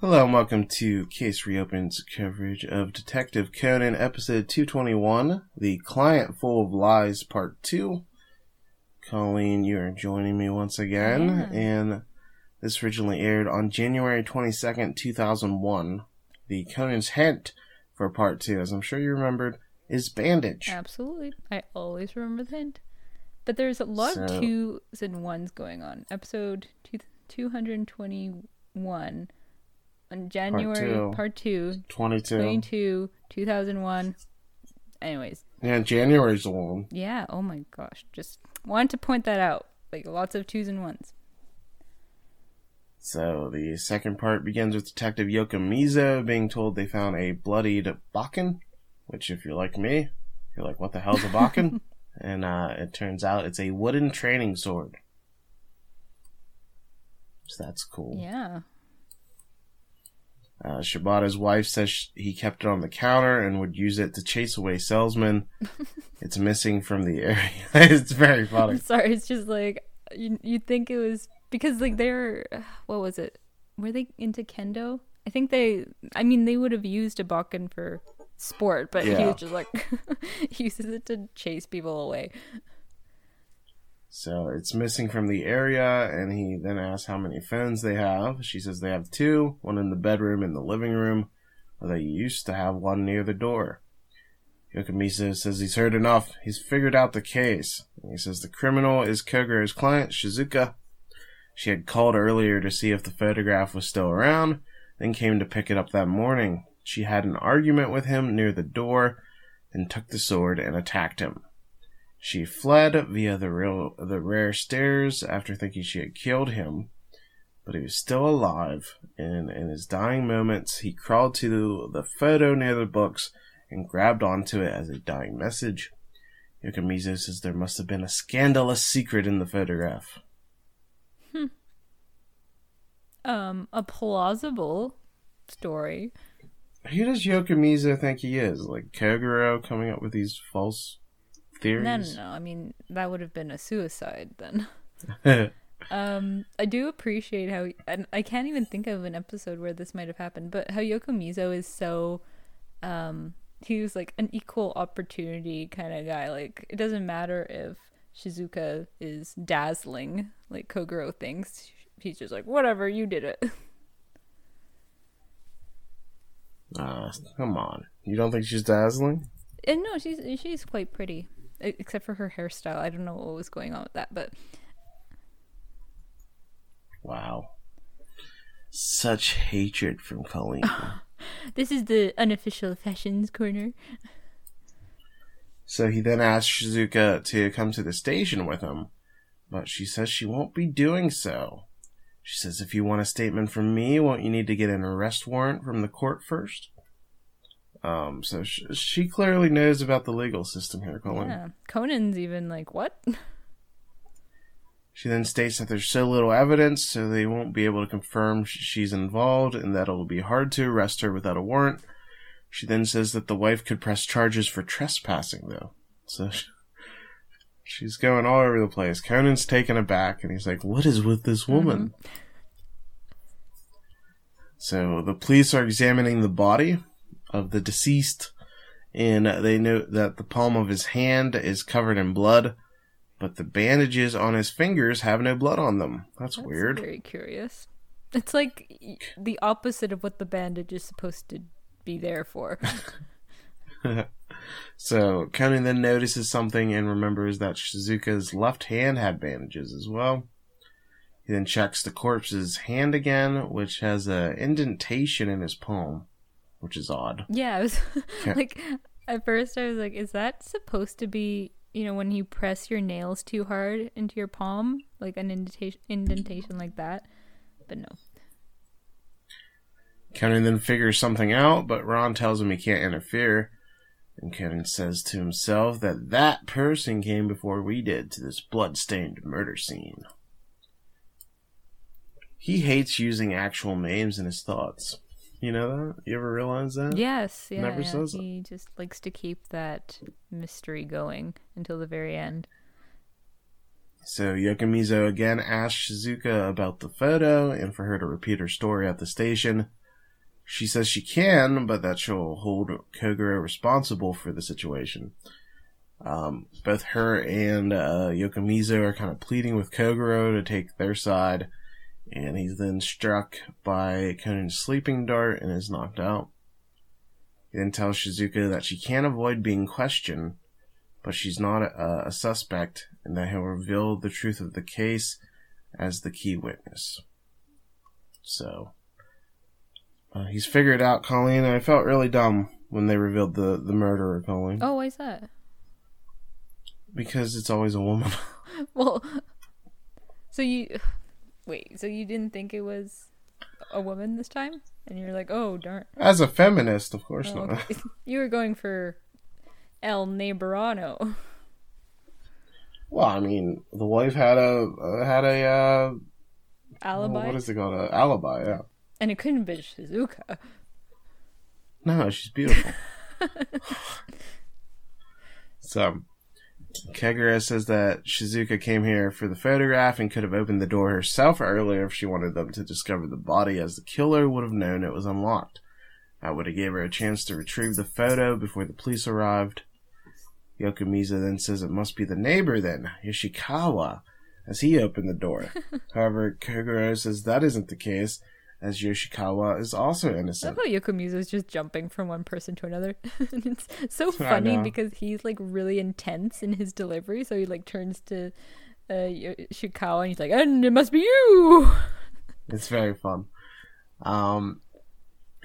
Hello and welcome to Case Reopened's coverage of Detective Conan episode 221, The Client Full of Lies Part 2. Colleen, you are joining me once again, and this originally aired on January 22nd, 2001. The Conan's hint for Part 2, as I'm sure you remembered, is bandage. Absolutely. I always remember the hint. But there's a lot of twos and ones going on. Episode two, 221 on January, two. part 2, 22. 22, 2001. Anyways, Yeah, January's the one. yeah, oh my gosh. Just wanted to point that out. Like lots of twos and ones. So the second part begins with Detective Yokomizo being told they found a bloodied bokken, which if you're like me, you're like, what the hell's a bokken? and uh, it turns out it's a wooden training sword. So that's cool. Yeah. Uh, Shibata's wife says sh- he kept it on the counter and would use it to chase away salesmen. it's missing from the area. it's very funny. I'm sorry, it's just like you you think it was because like they're what was it? Were they into kendo? I think they I mean they would have used a bokken for sport, but he was just like he uses it to chase people away. So it's missing from the area, and he then asks how many phones they have. She says they have two, one in the bedroom and the living room, where they used to have one near the door. Yokomizo says he's heard enough. He's figured out the case. He says the criminal is Kogoro's client, Shizuka. She had called earlier to see if the photograph was still around, then came to pick it up that morning. She had an argument with him near the door, then took the sword and attacked him. She fled via the real the rare stairs after thinking she had killed him, but he was still alive. And in his dying moments, he crawled to the photo near the books and grabbed onto it as a dying message. Yokomizo says there must have been a scandalous secret in the photograph. Um a plausible story. Who does Yokomizo think he is? Like Kogoro coming up with these false theories? No, no, no. I mean that would have been a suicide then. Um, I do appreciate how, and I can't even think of an episode where this might have happened, but how Yokomizo is so, um, he was like an equal opportunity kind of guy. Like, it doesn't matter if Shizuka is dazzling, like Kogoro thinks. He's just like, whatever, you did it. uh, come on. You don't think she's dazzling? And no, she's she's quite pretty, except for her hairstyle. I don't know what was going on with that, but Wow. Such hatred from Colleen. this is the unofficial fashions corner. so he then asks Shizuka to come to the station with him, but she says she won't be doing so. She says, if you want a statement from me, won't you need to get an arrest warrant from the court first? Um, so sh- she clearly knows about the legal system here, Colleen. Yeah, Conan's even like, what? She then states that there's so little evidence, so they won't be able to confirm sh- she's involved, and that it will be hard to arrest her without a warrant. She then says that the wife could press charges for trespassing, though. So sh- she's going all over the place. Conan's taken aback, and he's like, "What is with this woman?" So the police are examining the body of the deceased, and they note that the palm of his hand is covered in blood but the bandages on his fingers have no blood on them. That's, That's weird. Very curious. It's like the opposite of what the bandage is supposed to be there for. so Conan then notices something and remembers that Shizuka's left hand had bandages as well. He then checks the corpse's hand again, which has a indentation in his palm, which is odd. yeah, I was like, at first I was like, is that supposed to be, you know, when you press your nails too hard into your palm, like an indentation, indentation like that? But no. Conan then figures something out, but Ran tells him he can't interfere. And Conan says to himself that that person came before we did to this blood-stained murder scene. He hates using actual names in his thoughts. You know that? You ever realize that? Yes, yeah. Never yeah. says it. he just likes to keep that mystery going until the very end. So Yokomizo again asks Shizuka about the photo and for her to repeat her story at the station. She says she can, but that she'll hold Kogoro responsible for the situation. Um, both her and uh, Yokomizo are kind of pleading with Kogoro to take their side, and he's then struck by Conan's sleeping dart and is knocked out. He then tells Shizuka that she can't avoid being questioned, but she's not a, a suspect, and that he'll reveal the truth of the case as the key witness. So, uh, he's figured out Colleen, and I felt really dumb when they revealed the, the murderer, Colleen. Oh, why's that? Because it's always a woman. well, so you wait. So you didn't think it was a woman this time, and you're like, oh darn. As a feminist, of course Oh, not. okay. you were going for El Neighborano. Well, I mean, the wife had a uh, had a uh, Alibi, what is it called? A alibi. Yeah. and it couldn't be Shizuka. No, she's beautiful. so, Kogoro says that Shizuka came here for the photograph and could have opened the door herself earlier if she wanted them to discover the body, as the killer would have known it was unlocked. That would have gave her a chance to retrieve the photo before the police arrived. Yokomizo then says it must be the neighbor then, Yoshikawa, as he opened the door. However, Kogoro says that isn't the case, as Yoshikawa is also innocent. I love how Yokomizo is just jumping from one person to another. and it's so funny because he's like really intense in his delivery. So he like turns to uh, Yoshikawa and he's like, and it must be you. It's very fun. Um,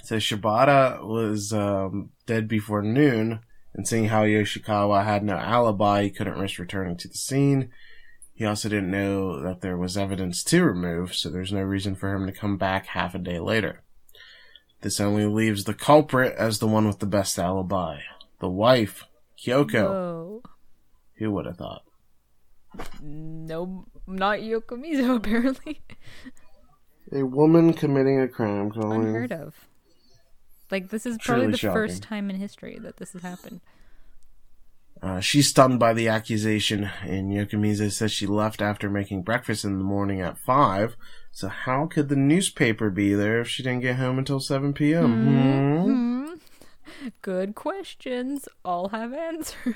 so Shibata was um, dead before noon, and seeing how Yoshikawa had no alibi, he couldn't risk returning to the scene. He also didn't know that there was evidence to remove, so there's no reason for him to come back half a day later. This only leaves the culprit as the one with the best alibi. The wife, Kyoko. Whoa. Who would have thought? No, not Yokomizo apparently. A woman committing a crime, Colleen. Unheard of. Like this is probably Truly the shocking. first time in history that this has happened. Uh, she's stunned by the accusation, and Yokomizo says she left after making breakfast in the morning at 5. So, how could the newspaper be there if she didn't get home until 7 p.m.? Hmm? Hmm. Good questions. All have answers.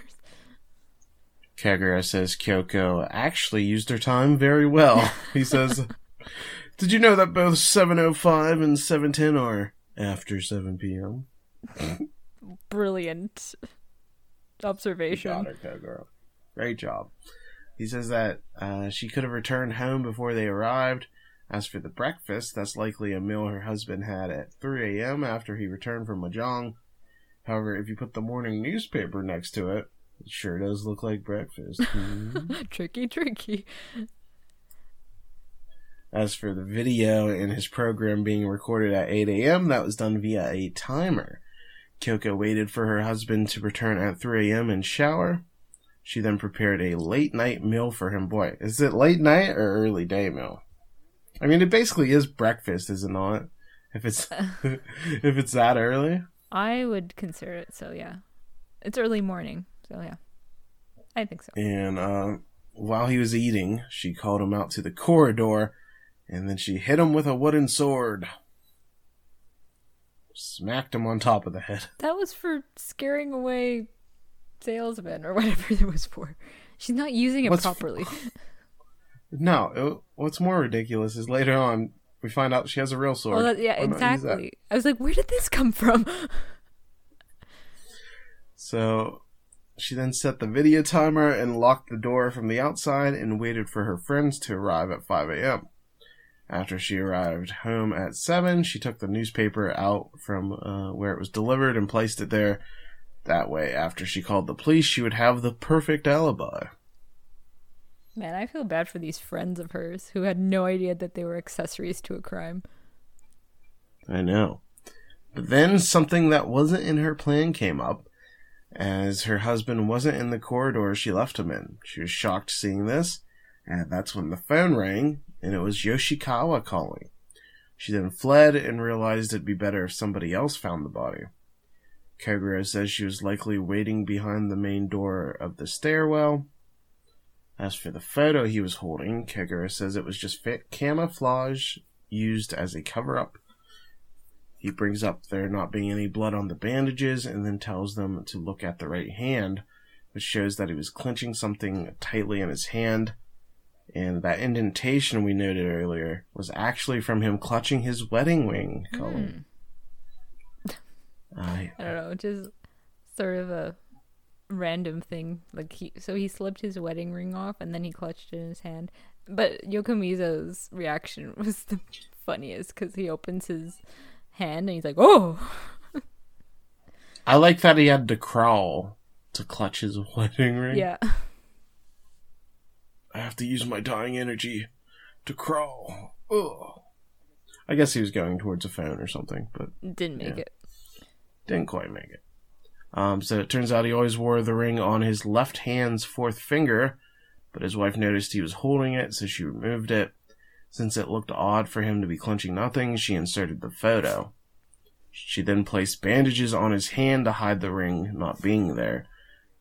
Kogoro says Kyoko actually used her time very well. He says, Did you know that both 7.05 and 7.10 are after 7 p.m.? Brilliant observation. Got her. Great job. He says that uh, she could have returned home before they arrived. As for the breakfast, that's likely a meal her husband had at 3 a.m. after he returned from Mahjong. However, if you put the morning newspaper next to it, it sure does look like breakfast. Hmm. tricky, tricky. As for the video and his program being recorded at 8 a.m., that was done via a timer. Kyoko waited for her husband to return at 3 a.m. and shower. She then prepared a late night meal for him. Boy, is it late night or early day meal? I mean, it basically is breakfast, is it not? If it's if it's that early, I would consider it so. Yeah, it's early morning, so yeah, I think so. and uh, while he was eating, she called him out to the corridor, and then she hit him with a wooden sword. Smacked him on top of the head. That was for scaring away salesmen or whatever it was for. She's not using it What's- properly. No, it, what's more ridiculous is later on we find out she has a real sword. That, yeah, Why not use that? exactly. I was like, where did this come from? So she then set the video timer and locked the door from the outside and waited for her friends to arrive at 5 a.m. After she arrived home at 7, she took the newspaper out from uh, where it was delivered and placed it there. That way, after she called the police, she would have the perfect alibi. Man, I feel bad for these friends of hers who had no idea that they were accessories to a crime. I know. But then something that wasn't in her plan came up, as her husband wasn't in the corridor she left him in. She was shocked seeing this, and that's when the phone rang, and it was Yoshikawa calling. She then fled and realized it'd be better if somebody else found the body. Kogoro says she was likely waiting behind the main door of the stairwell. As for the photo he was holding, Kogoro says it was just camouflage used as a cover up He brings up there not being any blood on the bandages and then tells them to look at the right hand, which shows that he was clenching something tightly in his hand. And that indentation we noted earlier was actually from him clutching his wedding ring, Colleen. Hmm. I, I don't know, just sort of a random thing. Like he, so he slipped his wedding ring off and then he clutched it in his hand. But Yokomizo's reaction was the funniest because he opens his hand and he's like, "Oh." I like that he had to crawl to clutch his wedding ring. Yeah. I have to use my dying energy to crawl. Ugh. I guess he was going towards a phone or something, but Didn't make Yeah. it. didn't quite make it. Um, so it turns out he always wore the ring on his left hand's fourth finger, but his wife noticed he was holding it, so she removed it. Since it looked odd for him to be clenching nothing, she inserted the photo. She then placed bandages on his hand to hide the ring not being there.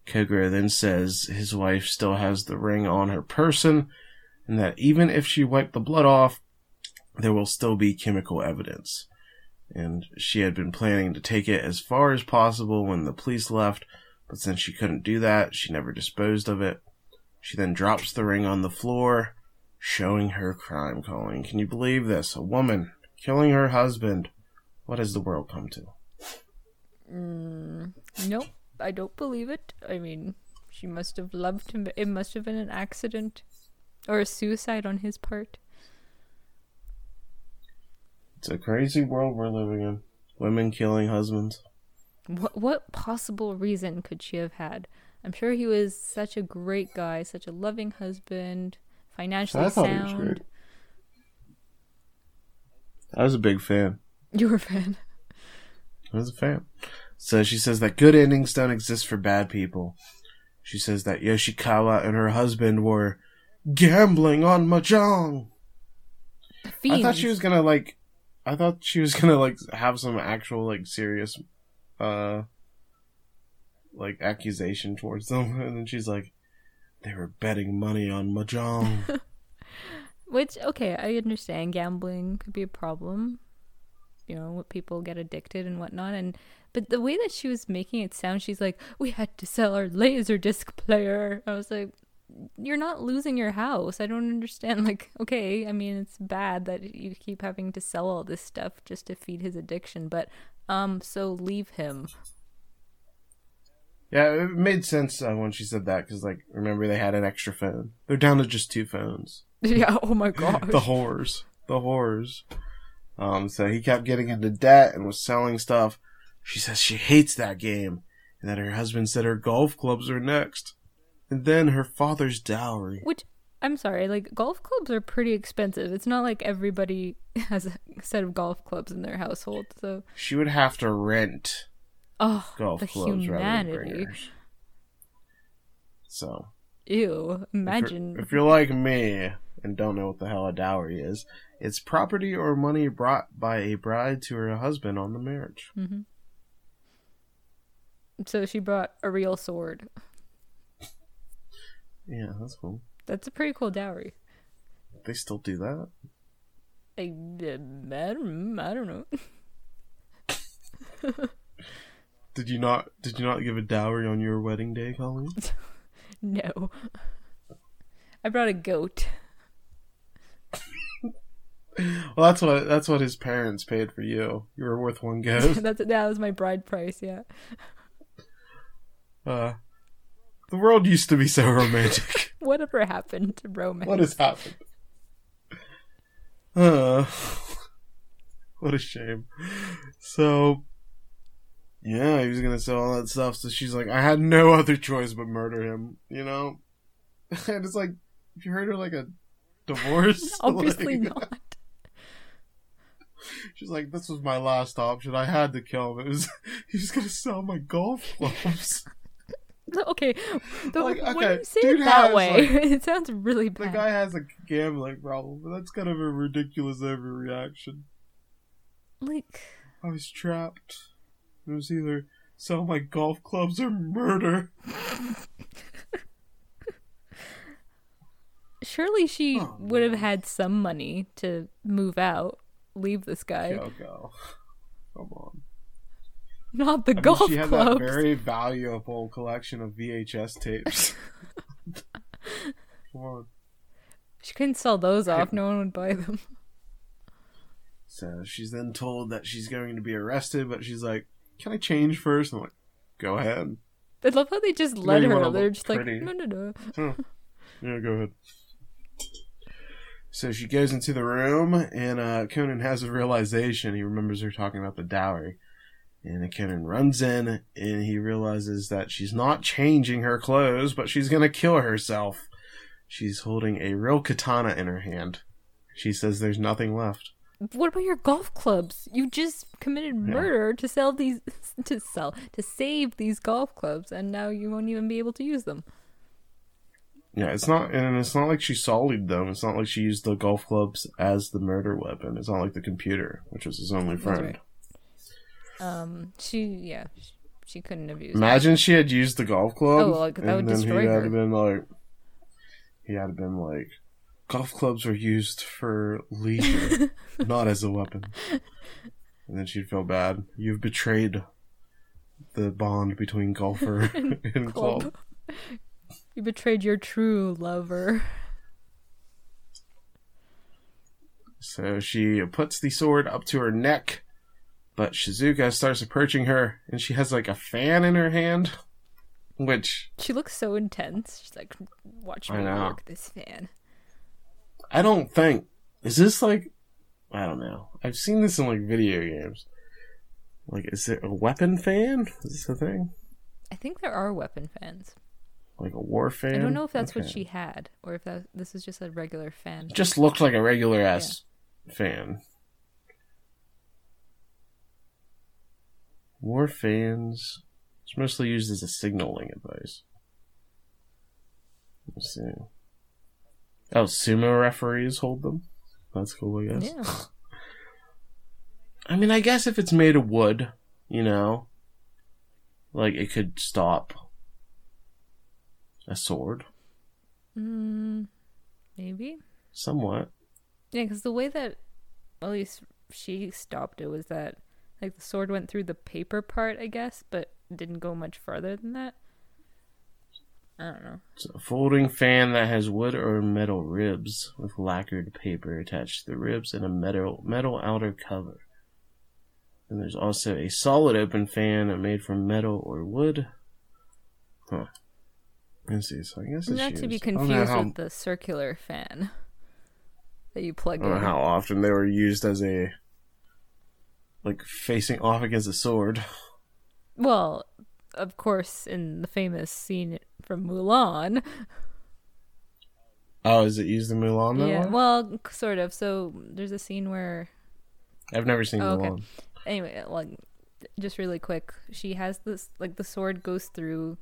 Kogoro then says his wife still has the ring on her person, and that even if she wiped the blood off, there will still be chemical evidence and she had been planning to take it as far as possible when the police left, but since she couldn't do that, she never disposed of it. She then drops the ring on the floor, showing her crime Colleen. Can you believe this? A woman killing her husband. What has the world come to? Mm, nope, I don't believe it. I mean, she must have loved him. It must have been an accident or a suicide on his part. It's a crazy world we're living in. Women killing husbands. What what possible reason could she have had? I'm sure he was such a great guy, such a loving husband, financially I thought he was sound. great. I was a big fan. You were a fan. I was a fan. So she says that good endings don't exist for bad people. She says that Yoshikawa and her husband were gambling on mahjong. I thought she was gonna like. I thought she was gonna like have some actual like serious, uh, like accusation towards them, and then she's like, they were betting money on mahjong. Which okay, I understand gambling could be a problem. You know, what people get addicted and whatnot, and but the way that she was making it sound, she's like, "We had to sell our laser disc player." I was like, "You're not losing your house." I don't understand. Like, okay, I mean, it's bad that you keep having to sell all this stuff just to feed his addiction, but um, so leave him. yeah, it made sense uh, when she said that because like remember they had an extra phone. They're down to just two phones. yeah. Oh my god the whores, the whores. Um, so he kept getting into debt and was selling stuff. She says she hates that game, and that her husband said her golf clubs are next, and then her father's dowry. Which I'm sorry, like golf clubs are pretty expensive. It's not like everybody has a set of golf clubs in their household. So, She would have to rent oh, golf the clubs rather than bring humanity. hers. So Ew! if you're- Imagine. if you're like me and don't know what the hell a dowry is, it's property or money brought by a bride to her husband on the marriage. hmm So she brought a real sword. Yeah, that's cool. That's a pretty cool dowry. They still do that. I, I don't, I don't know. Did you not? Did you not give a dowry on your wedding day, Colleen? No. I brought a goat. Well, that's what that's what his parents paid for you. You were worth one goat. That's that was my bride price. Yeah. Uh, the world used to be so romantic. Whatever happened to romance? what has happened? Uh, what a shame. So, yeah, he was gonna sell all that stuff. So she's like, I had no other choice but murder him. You know, and it's like, if you heard her like a divorce, Obviously like- not. She's like, this was my last option. I had to kill him. It was he was gonna sell my golf clubs. Okay, the, Like, when okay, you say it that has, way, like- it sounds really the guy has a gambling problem, but that's kind of a ridiculous overreaction. Like, I was trapped. It was either sell my golf clubs or murder. surely she Oh, would have had some money to move out, leave this guy. Go go. Come on. Not the I mean, golf she had clubs. that very valuable collection of VHS tapes. Come on. She couldn't sell those off. No one would buy them. So she's then told that she's going to be arrested, but she's like, "Can I change first? I'm like, "Go ahead." I love how they just let her. They're just pretty. like, no, no, no. Huh. Yeah, go ahead. So she goes into the room, and uh, Conan has a realization. He remembers her talking about the dowry. And Conan runs in, and he realizes that she's not changing her clothes, but she's going to kill herself. She's holding a real katana in her hand. She says there's nothing left. What about your golf clubs? You just committed murder to sell these, to sell, to save these golf clubs, and now you won't even be able to use them. Yeah, it's not, and it's not like she sullied them. It's not like she used the golf clubs as the murder weapon. It's not like the computer, which was his only friend. right. Um, she, yeah, she, she couldn't have used. Imagine she had used the golf club. Oh, like, that would destroy he had her. been like, he had been like, golf clubs were used for leisure, not as a weapon. And then she'd feel bad. You've betrayed the bond between golfer and club. club. You betrayed your true lover. So she puts the sword up to her neck, but Shizuka starts approaching her, and she has like a fan in her hand, which She looks so intense. She's like, watch me work this fan. I don't think is this like I don't know. I've seen this in like video games. Like, is it a weapon fan? Is this a thing? I think there are weapon fans. Like a war fan? I don't know if that's what she had, or if that this is just a regular fan. just looked like a regular ass fan. War fans. It's mostly used as a signaling device. Let's see. Oh, sumo referees hold them. That's cool, I guess. Yeah. I mean, I guess if it's made of wood, you know, like it could stop a sword Mm, maybe. somewhat. Yeah, because the way that, at least she stopped it was that, like the sword went through the paper part, I guess, but didn't go much further than that. I don't know. It's a folding fan that has wood or metal ribs with lacquered paper attached to the ribs and a metal metal outer cover. And there's also a solid open fan made from metal or wood. Huh. Let's see. So I guess Not to be used- I don't know confused how- with the circular fan that you plug I don't know in. how often they were used as a like facing off against a sword. Well, of course, in the famous scene from Mulan. Oh, is it used in Mulan? Yeah, well, sort of. So there's a scene where I've never seen Oh, okay. Anyway, like just really quick, she has this like the sword goes through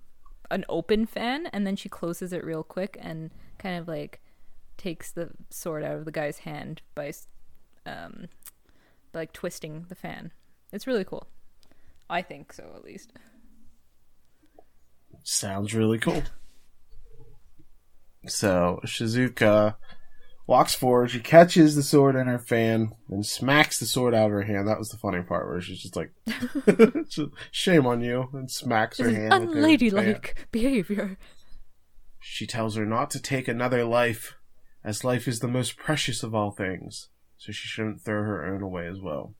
an open fan and then she closes it real quick and kind of like takes the sword out of the guy's hand by um by, like twisting the fan. It's really cool. I think so at least. Sounds really cool. So Shizuka walks forward. She catches the sword in her fan and smacks the sword out of her hand. That was the funny part where she's just like, "Shame on you!" and smacks her hand. with her fan. unladylike behavior. She tells her not to take another life, as life is the most precious of all things. So she shouldn't throw her own away as well.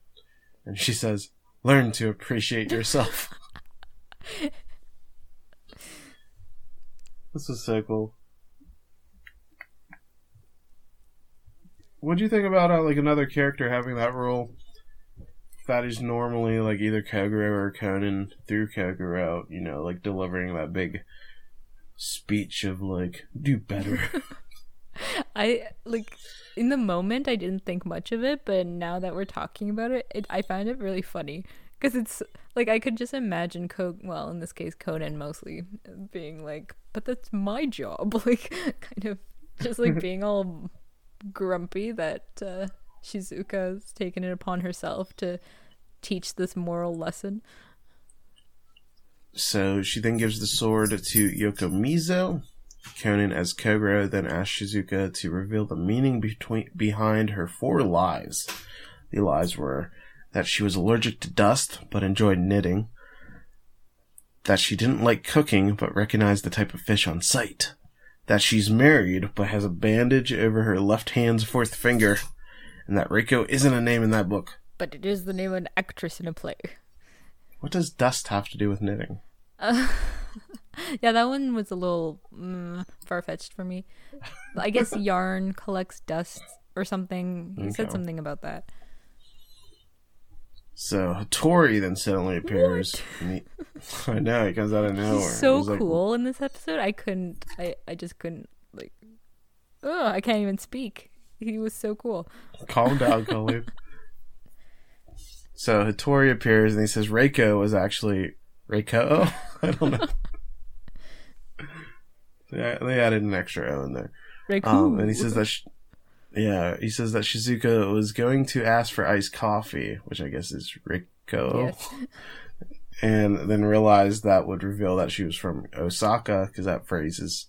And she says, "Learn to appreciate yourself." this is so cool. What do you think about uh, like another character having that role? That is normally like either Kogoro or Conan through Kogoro, you know, like delivering that big speech of like do better. I like in the moment I didn't think much of it, but now that we're talking about it, it I find it really funny because it's like I could just imagine Co well in this case Conan mostly being like, but that's my job, like kind of just like being all grumpy that uh, Shizuka's taken it upon herself to teach this moral lesson. so she then gives the sword to Yokomizo. Conan as Kogoro then asks Shizuka to reveal the meaning between behind her four lies. The lies were that she was allergic to dust but enjoyed knitting, that she didn't like cooking but recognized the type of fish on sight, that she's married but has a bandage over her left hand's fourth finger, and that Reiko isn't a name in that book. But it is the name of an actress in a play. What does dust have to do with knitting? Uh, yeah, that one was a little mm, far fetched for me. I guess yarn collects dust or something. He okay. said something about that. So Hattori then suddenly appears. He, I know he comes out of nowhere. He's so cool like, in this episode. I couldn't. I I just couldn't like. Oh, I can't even speak. He was so cool. Calm down, Colleen. so Hattori appears and he says Reiko was actually Reiko. I don't know. yeah, they added an extra O in there. Reiko. Um, and he says that. She, yeah, he says that Shizuka was going to ask for iced coffee, which I guess is Riko. Yes. and then realized that would reveal that she was from Osaka, because that phrase is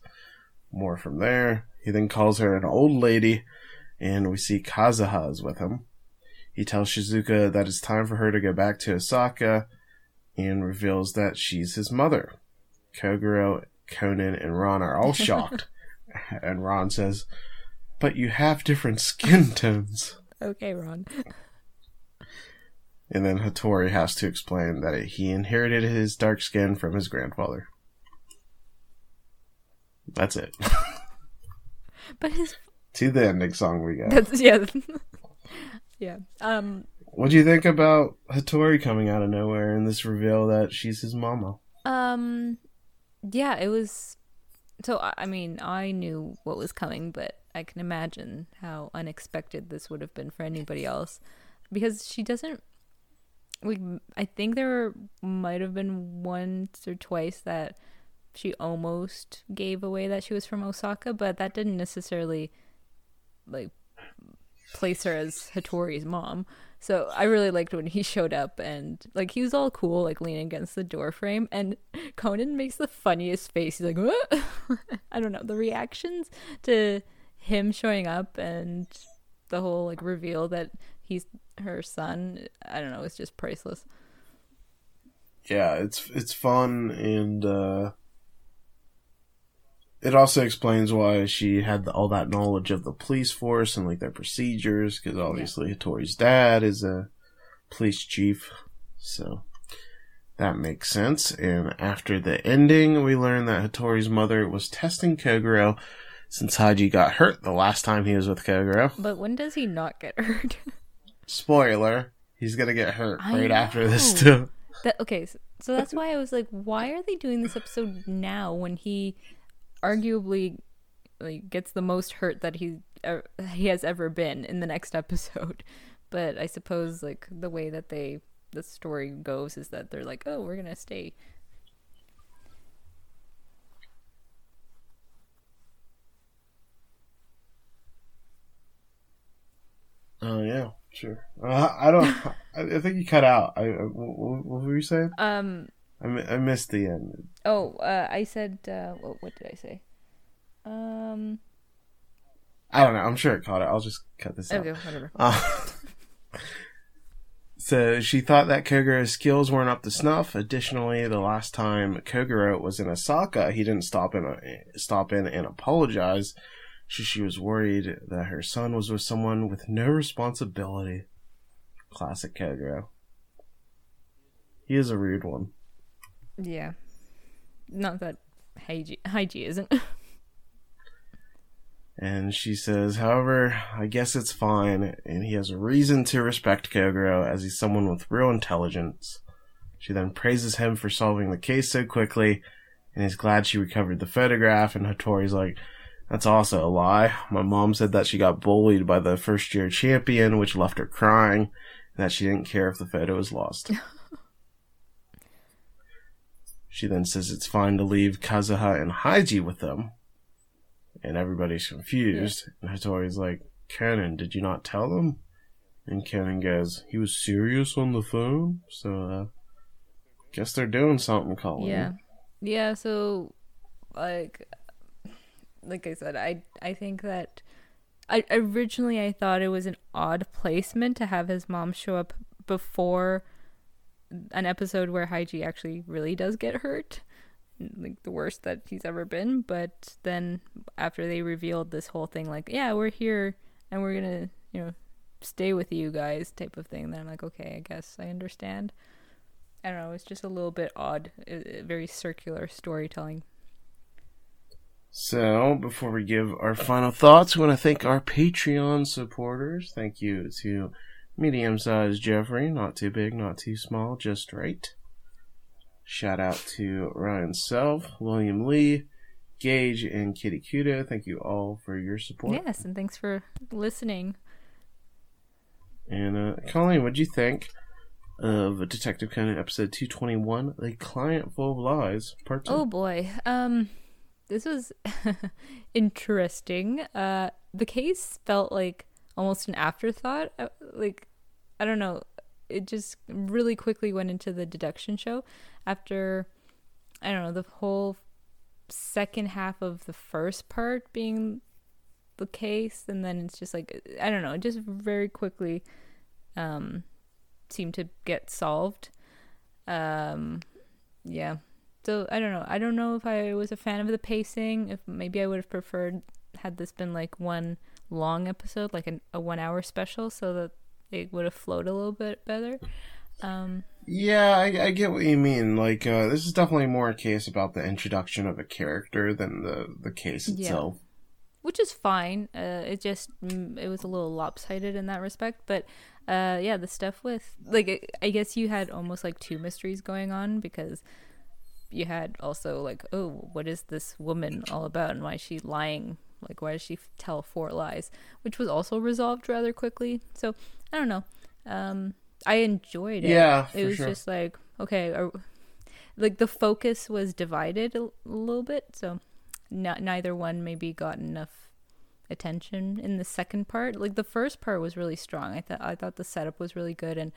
more from there. He then calls her an old lady, and we see Kazuha is with him. He tells Shizuka that it's time for her to go back to Osaka, and reveals that she's his mother. Kogoro, Conan, and Ran are all shocked. and Ran says, but you have different skin tones. okay, Ran. And then Hattori has to explain that he inherited his dark skin from his grandfather. That's it. but his to the ending song we got. That's yeah. yeah. Um what do you think about Hattori coming out of nowhere and this reveal that she's his mama? Um yeah, it was so I mean, I knew what was coming, but I can imagine how unexpected this would have been for anybody else because she doesn't like I think there might have been once or twice that she almost gave away that she was from Osaka, but that didn't necessarily like place her as Hattori's mom. So I really liked when he showed up and like he was all cool, like leaning against the door frame, and Conan makes the funniest face. He's like, "What?" I don't know. The reactions to him showing up and the whole like reveal that he's her son, I don't know, it's just priceless. Yeah, it's it's fun and uh it also explains why she had the, all that knowledge of the police force and like their procedures because obviously yeah. Hattori's dad is a police chief. So that makes sense. And after the ending, we learn that Hattori's mother was testing Kogoro since Heiji got hurt the last time he was with Kogoro. But when does he not get hurt? Spoiler: He's gonna get hurt I right know. after this too. That okay, so, so that's why I was like, why are they doing this episode now when he arguably like gets the most hurt that he uh, he has ever been in the next episode? But I suppose like the way that they the story goes is that they're like, oh, we're gonna stay Oh yeah, sure. Uh, I don't. I think you cut out. I, what, what, were you saying? Um, I, I missed the end. Oh, uh, I said. Uh, what, what did I say? Um, I don't know. I'm sure it caught it. I'll just cut this okay, out. Okay, whatever. Uh, so she thought that Kogoro's skills weren't up to snuff. Additionally, the last time Kogoro was in Osaka, he didn't stop in a, stop in and apologize she, she was worried that her son was with someone with no responsibility. Classic Kogoro. He is a rude one. Yeah. Not that Heiji isn't. and she says, however, I guess it's fine, and he has a reason to respect Kogoro as he's someone with real intelligence. She then praises him for solving the case so quickly, and is glad she recovered the photograph, and Hattori's like, that's also a lie. My mom said that she got bullied by the first year champion, which left her crying, and that she didn't care if the photo was lost. she then says it's fine to leave Kazuha and Heiji with them. And everybody's confused. Yeah. And Hattori's like, Conan, did you not tell them? And Conan goes, he was serious on the phone? So, uh, guess they're doing something, Colleen. Yeah. Yeah, so, like, like I said, I I think that I originally I thought it was an odd placement to have his mom show up before an episode where Heiji actually really does get hurt, like the worst that he's ever been. But then after they revealed this whole thing, like, yeah, we're here and we're gonna, you know, stay with you guys, type of thing. Then I'm like, okay, I guess I understand. I don't know. It's just a little bit odd, very circular storytelling. So, before we give our final thoughts, we want to thank our Patreon supporters. Thank you to medium sized Jeffrey, not too big, not too small, just right. Shout out to Ryan Self, William Lee, Gage, and Kitty Kudo. Thank you all for your support. Yes, and thanks for listening. And uh, Colleen, what'd you think of Detective Conan episode 221, The Client Full of Lies, part 2? Oh boy. Um this was interesting. Uh the case felt like almost an afterthought. Uh, like I don't know, it just really quickly went into the deduction show after I don't know, the whole second half of the first part being the case and then it's just like I don't know, it just very quickly um seemed to get solved. Um yeah. So I don't know. I don't know if I was a fan of the pacing. If maybe I would have preferred had this been like one long episode, like an, a one hour special, so that it would have flowed a little bit better. Um, yeah, I, I, get what you mean. Like, uh, this is definitely more a case about the introduction of a character than the the case itself. Yeah. Which is fine. Uh, it just mm, it was a little lopsided in that respect, but uh, yeah, the stuff with like I guess you had almost like two mysteries going on because you had also like oh what is this woman all about and why is she lying? Like why does she tell four lies? Which was also resolved rather quickly. So i don't know. Um i enjoyed it. Yeah it was sure. just like okay are, like the focus was divided a, a little bit so not, neither one maybe got enough attention in the second part. Like the first part was really strong. I thought i thought the setup was really good and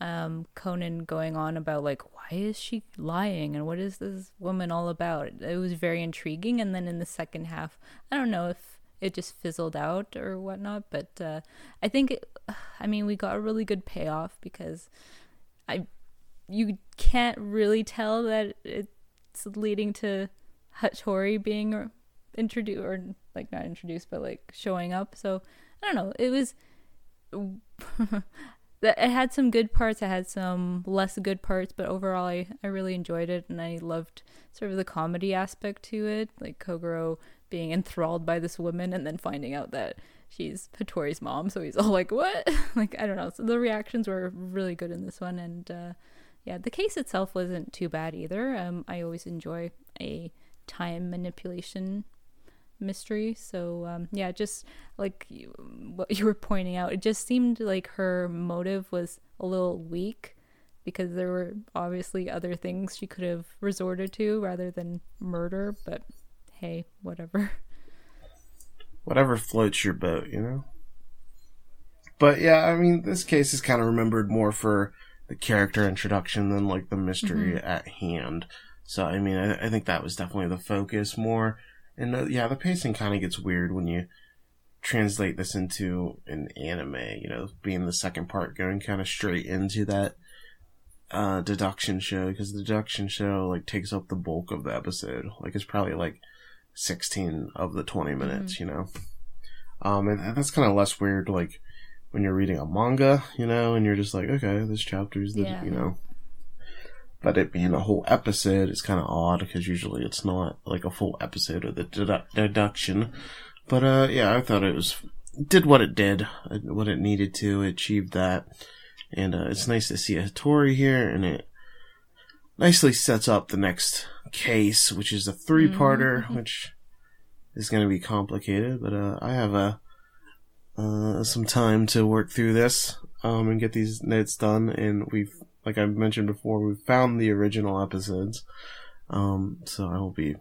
um, Conan going on about like why is she lying and what is this woman all about. It was very intriguing, and then in the second half, I don't know if it just fizzled out or whatnot, but uh, I think it, I mean we got a really good payoff because I you can't really tell that it's leading to Hattori being introduced or like not introduced but like showing up. So I don't know. It was it had some good parts. It had some less good parts, but overall, I, I really enjoyed it, and I loved sort of the comedy aspect to it, like Kogoro being enthralled by this woman and then finding out that she's Hattori's mom. So he's all like, "What?" like I don't know. So the reactions were really good in this one, and uh, yeah, the case itself wasn't too bad either. Um, I always enjoy a time manipulation mystery. So um, yeah, just like you, what you were pointing out, it just seemed like her motive was a little weak because there were obviously other things she could have resorted to rather than murder. But hey, whatever. Whatever floats your boat, you know. But yeah, I mean, this case is kind of remembered more for the character introduction than like the mystery mm-hmm. at hand. So I mean, I, I think that was definitely the focus more and uh, yeah, the pacing kind of gets weird when you translate this into an anime, you know, being the second part going kind of straight into that uh, deduction show because the deduction show like takes up the bulk of the episode. Like it's probably like 16 of the 20 minutes, mm-hmm. you know. Um, and, and that's kind of less weird, like when you're reading a manga, you know, and you're just like, okay, this chapter's the, yeah. you know, but it being a whole episode is kind of odd because usually it's not like a full episode of the dedu- deduction. But uh, yeah, I thought it was did what it did, what it needed to, achieve that, and uh, it's nice to see a Hattori here, and it nicely sets up the next case, which is a three-parter, mm-hmm. which is going to be complicated. But uh, I have a uh, some time to work through this um, and get these notes done, and we've like I mentioned before, we found the original episodes. Um, so I will be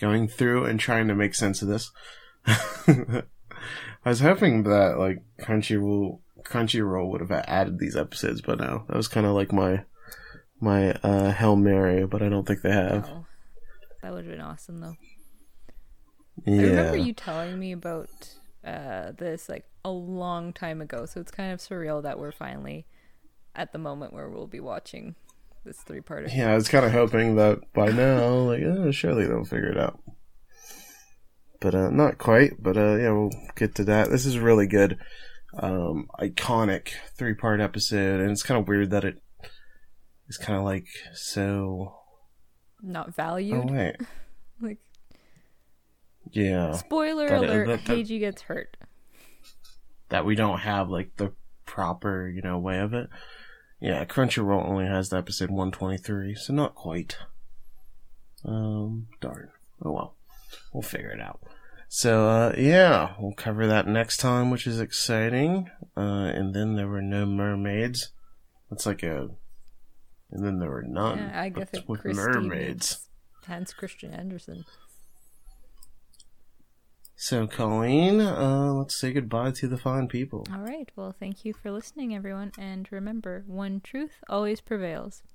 going through and trying to make sense of this. I was hoping that like Crunchyroll Crunchyroll would have added these episodes, but no, that was kind of like my my uh, hail mary, but I don't think they have. Oh, that would have been awesome though. Yeah. I remember you telling me about uh, this like a long time ago, so it's kind of surreal that we're finally at the moment where we'll be watching this three parter. Yeah, I was kind of hoping that by now, like, oh, surely they'll figure it out. But uh, not quite. But uh, yeah, we'll get to that. This is a really good, um, iconic three part episode, and it's kind of weird that it is kind of like so. Not valued. Oh wait, Like yeah, spoiler That- alert, that- that- Heiji gets hurt. that we don't have like the proper, you know, way of it. Yeah, Crunchyroll only has the episode 123, so not quite. Um, darn. Oh well. We'll figure it out. So, uh, yeah, we'll cover that next time, which is exciting. Uh, and then there were no mermaids. That's like a. And then there were none. Yeah, I guess with mermaids. Hans Christian Andersen. So, Colleen, uh, let's say goodbye to the fine people. All right. Well, thank you for listening, everyone. And remember, one truth always prevails.